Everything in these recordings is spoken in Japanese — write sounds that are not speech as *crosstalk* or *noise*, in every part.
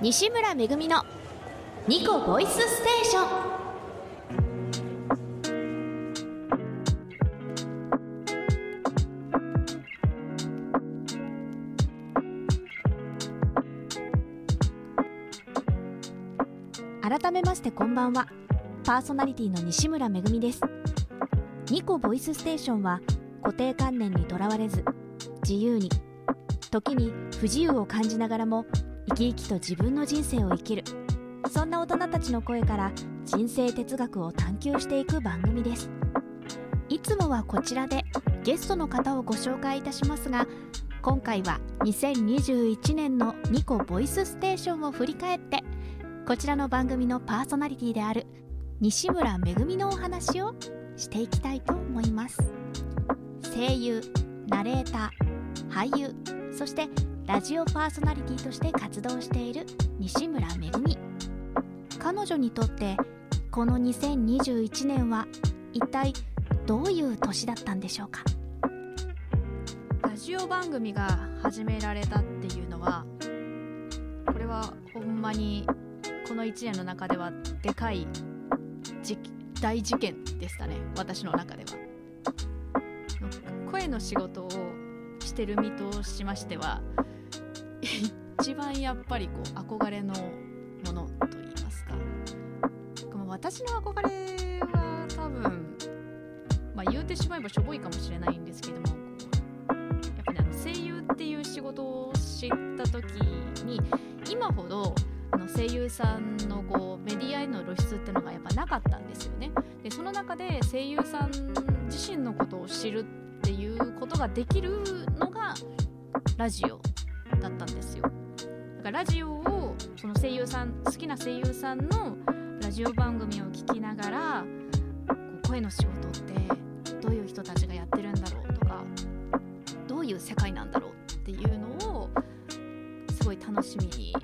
西村めぐみのニコボイスステーション。改めましてこんばんは。パーソナリティの西村めぐみです。ニコボイスステーションは固定観念にとらわれず自由に時に不自由を感じながらも生き生きと自分の人生を生きる。そんな大人たちの声から人生哲学を探求していく番組です。いつもはこちらでゲストの方をご紹介いたしますが今回は2021年のニコボイスステーションを振り返ってこちらの番組のパーソナリティである西村めぐみのお話をしていきたいと思います。声優ナレーター俳優そしてラジオパーソナリティとして活動している西村めぐみ。彼女にとってこの2021年は一体どういう年だったんでしょうか？ラジオ番組が始められたっていうのはこれはほんまにこの1年の中ではでかい大事件でしたね。私の中では。声の仕事をしてる身としましては一番やっぱりこう憧れのものと言いますか私の憧れは多分、まあ、言うてしまえばしょぼいかもしれないんですけどもこうやっぱねあの声優っていう仕事を知った時に今ほどあの声優さんのこうメディアへの露出っていうのがやっぱなかったんですよね。でその中で声優さん自身のことを知るっていうことができるのがラジオだったんですよ。だからラジオをその声優さん好きな声優さんのラジオ番組を聞きながらこう声の仕事ってどういう人たちがやってるんだろうとかどういう世界なんだろうっていうのをすごい楽しみに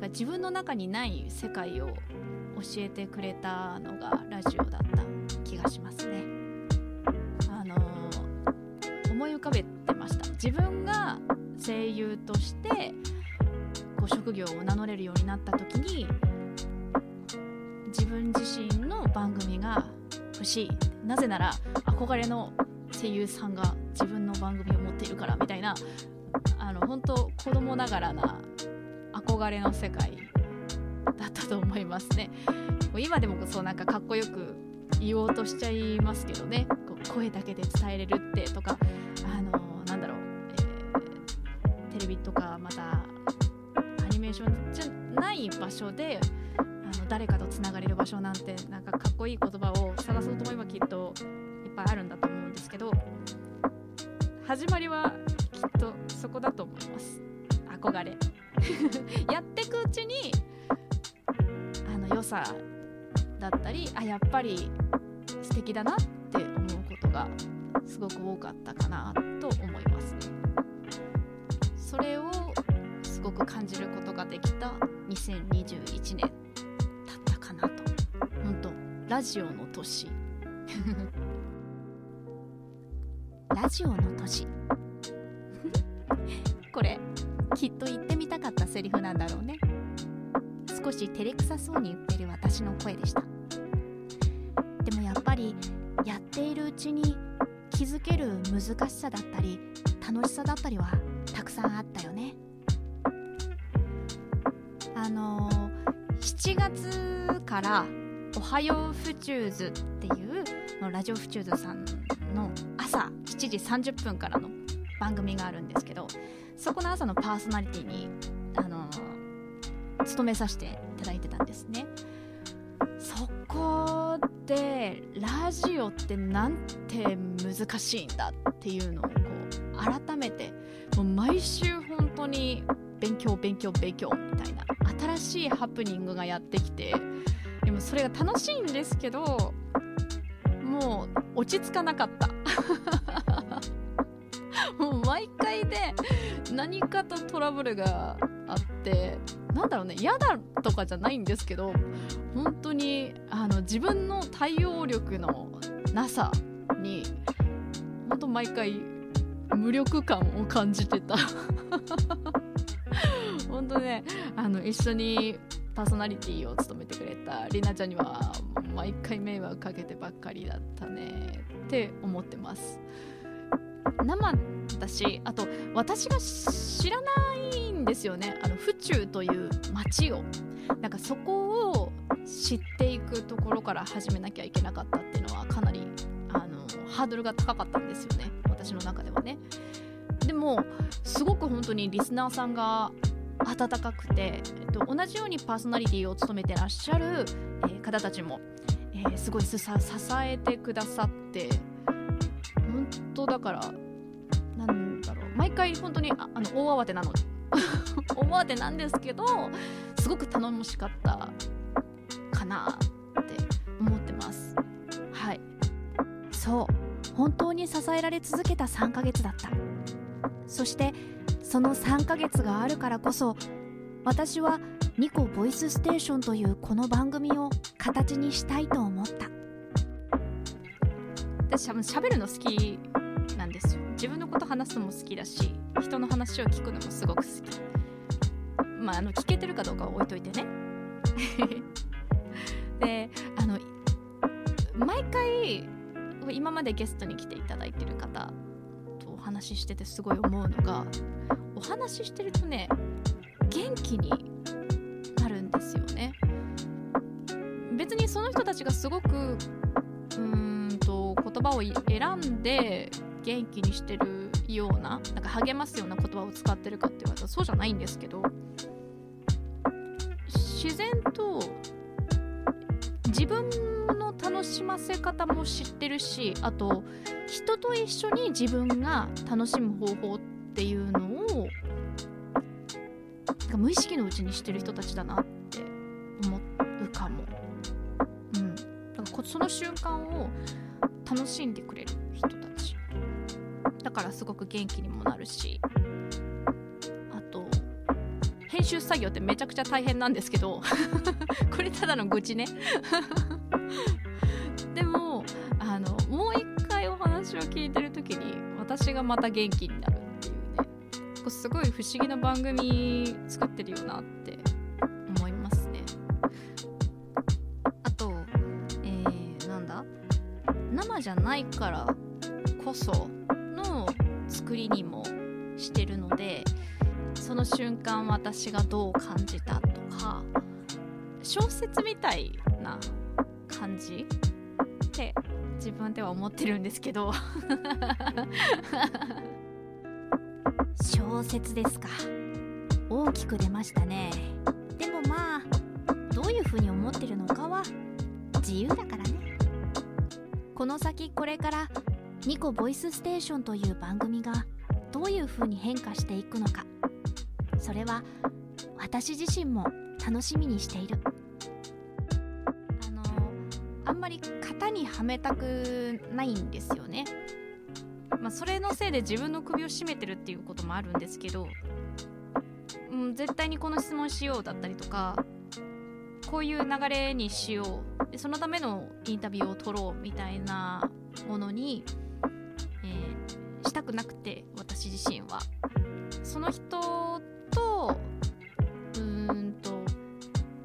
か自分の中にない世界を教えてくれたのがラジオだった気がしますね。あのー、思い浮かべてました自分が声優としてこう職業を名乗れるようになった時に自分自身の番組が欲しい。なぜなら憧れの声優さんが自分の番組を持っているからみたいなあの本当子供ながらな憧れの世界だったと思いますね。今でもそうなんかかっこよく言おうとしちゃいますけどね。こう声だけで伝えれるってとかあのビとかまたアニメーションじゃない場所であの誰かとつながれる場所なんてなんかかっこいい言葉を探そうと思えばきっといっぱいあるんだと思うんですけど始まりはきっとそこだと思います憧れ *laughs* やってくうちにあの良さだったりあやっぱり素敵だなって思うことがすごく多かったかなと思いますね。それをすごく感じることができた2021年だったかなと。本当ラジオの年。ラジオの年。*laughs* *laughs* これきっと言ってみたかったセリフなんだろうね。少し照れくさそうに言ってる私の声でした。でもやっぱりやっているうちに気づける難しさだったり楽しさだったりはくさんあったよね。あのー、7月から「おはようフチューズ」っていうのラジオフチューズさんの朝7時30分からの番組があるんですけどそこの朝のパーソナリティにあの勤めさせていただいてたんですね。そこでラジオってなんて難しいんだっていうのを改めてもう毎週本当に勉強勉強勉強みたいな新しいハプニングがやってきてでもそれが楽しいんですけどもう落ち着かなかった。*laughs* もう毎回で何かとトラブルがあってなんだろうね嫌だとかじゃないんですけど本当にあの自分の対応力のなさに本当毎回無力感を感じてた。*laughs* 本当ねあの一緒にパーソナリティを務めてくれたりなちゃんには毎回迷惑かけてばっかりだったねって思ってます。生だしあと私が知らないんですよね。あの府中という街を。なんかそこを知っていくところから始めなきゃいけなかったっていうのはかなりあのハードルが高かったんですよね。私の中ではね。でもすごく本当にリスナーさんが温かくて、えっと、同じようにパーソナリティを務めてらっしゃる、えー、方たちも、えー、すごい支えてくださって本当だからなんだろう。毎回本当にあの大慌てなの。*laughs* 大慌てなんですけどすごく頼もしかったかなって思ってます。はい。そう。本当に支えられ続けた3ヶ月だった。そしてその3ヶ月があるからこそ私はニコボイスステーションというこの番組を形にしたいと思った。私多分喋るの好きなんですよ。自分のこと話すのも好きだし人の話を聞くのもすごく好き。まああの聞けてるかどうかは置いといてね。*laughs* であの毎回今までゲストに来ていただいてる方とお話ししててすごい思うのがお話ししてるとね元気になるんですよね。別にその人たちがすごくうんと言葉を選んで元気にしてるようななんか励ますような言葉を使ってるかって言われたらそうじゃないんですけど自然と自分の楽しませ方も知ってるしあと人と一緒に自分が楽しむ方法っていうのを無意識のうちにしてる人たちだなって思うかも。うん、だからその瞬間を楽しんでくれる人たち。だからすごく元気にもなるしあと編集作業ってめちゃくちゃ大変なんですけど *laughs* これただの愚痴ね。でもあのもう一回お話を聞いてる時に私がまた元気になるっていうねこすごい不思議な番組作ってるよなって思いますね。あとえー、なんだ生じゃないからこその作りにもしてるのでその瞬間私がどう感じたとか小説みたいな感じ自分では思ってるんですけど。小説ですか。大きく出ましたね。でもまあどういうふうに思ってるのかは自由だからね。この先これからニコボイスステーションという番組がどういうふうに変化していくのか。それは私自身も楽しみにしている。あんまり型にはめたくないんですよね。まあそれのせいで自分の首を絞めてるっていうこともあるんですけど、うん、絶対にこの質問しようだったりとかこういう流れにしよう。でそのためのインタビューを取ろうみたいなものに、えー、したくなくて私自身は。その人とうーんと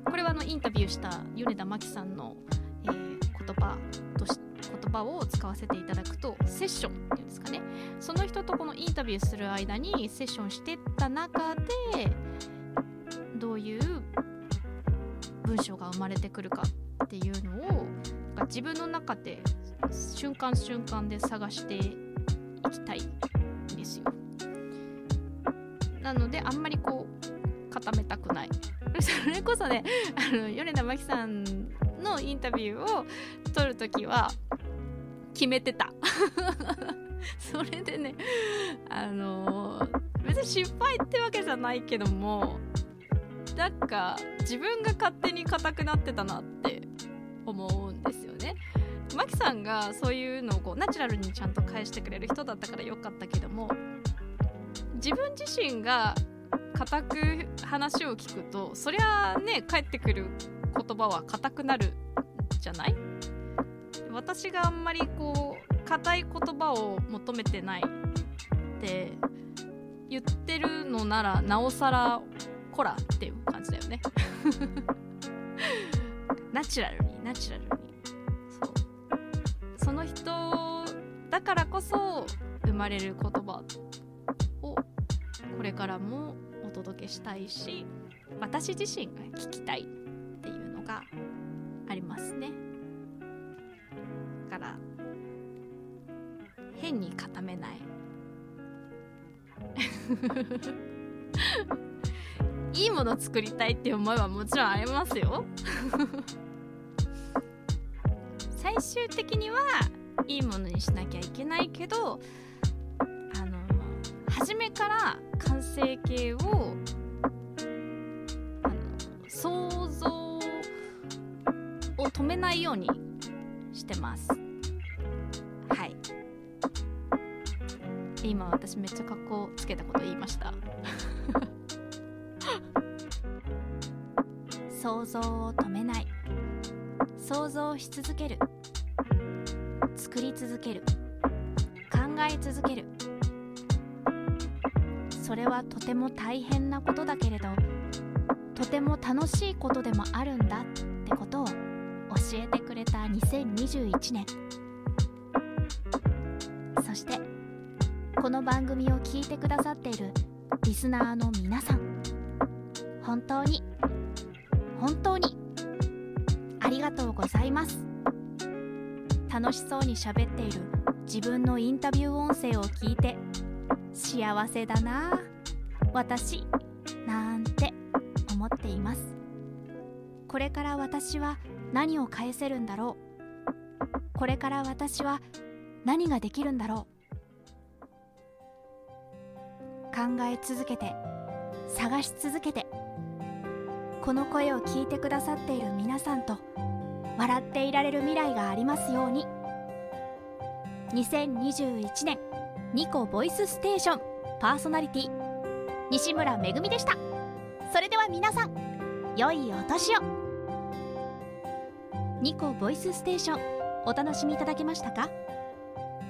これはあのインタビューした米田真紀さんの、葉とし言葉を使わせていただくとセッションっていうんですかね。その人とこのインタビューする間にセッションしてった中でどういう文章が生まれてくるかっていうのを自分の中で瞬間瞬間で探していきたいんですよ。なのであんまりこう固めたくない。*laughs* それこそねあの米田真紀さんのインタビューを撮るときは決めてた *laughs* それでねあのー、別に失敗ってわけじゃないけどもなんか自分が勝手に硬くなってたなって思うんですよね。マキさんがそういうのをこうナチュラルにちゃんと返してくれる人だったからよかったけども自分自身が硬く話を聞くとそりゃね返ってくる言葉は硬くなるじゃない？私があんまりこう硬い言葉を求めてないって言ってるのならなおさらこらっていう感じだよね。*laughs* ナチュラルにナチュラルに。そう。その人だからこそ生まれる言葉をこれからもお届けしたいし私自身が聞きたい。*laughs* いいもの作りたいっていう思いはもちろんありますよ。*laughs* 最終的にはいいものにしなきゃいけないけどあの初めから完成形をあの想像を止めないようにしてます。今私めっちゃ格好つけたこと言いました。*laughs* 想像を止めない。想像し続ける。作り続ける。考え続ける。それはとても大変なことだけれどとても楽しいことでもあるんだってことを教えてくれた2021年。そしてこの番組を聞いてくださっているリスナーの皆さん本当に本当にありがとうございます。楽しそうに喋っている自分のインタビュー音声を聞いて幸せだな私なんて思っています。これから私は何を返せるんだろう。これから私は何ができるんだろう。考え続けて探し続けてこの声を聞いてくださっている皆さんと笑っていられる未来がありますように。2021年ニコボイスステーションパーソナリティ西村めぐみでした。それでは皆さん良いお年を。ニコボイスステーションお楽しみいただけましたか？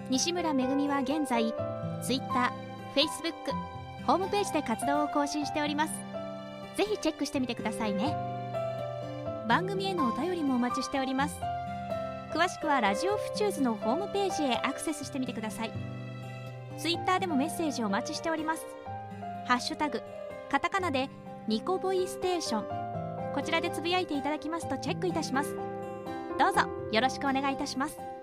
西村めぐみは現在 Twitter、Facebook、ホームページで活動を更新しております。ぜひチェックしてみてくださいね。番組へのお便りもお待ちしております。詳しくはラジオフチューズのホームページへアクセスしてみてください。Twitter でもメッセージをお待ちしております。ハッシュタグカタカナでニコボイステーション。こちらでつぶやいていただきますとチェックいたします。どうぞよろしくお願いいたします。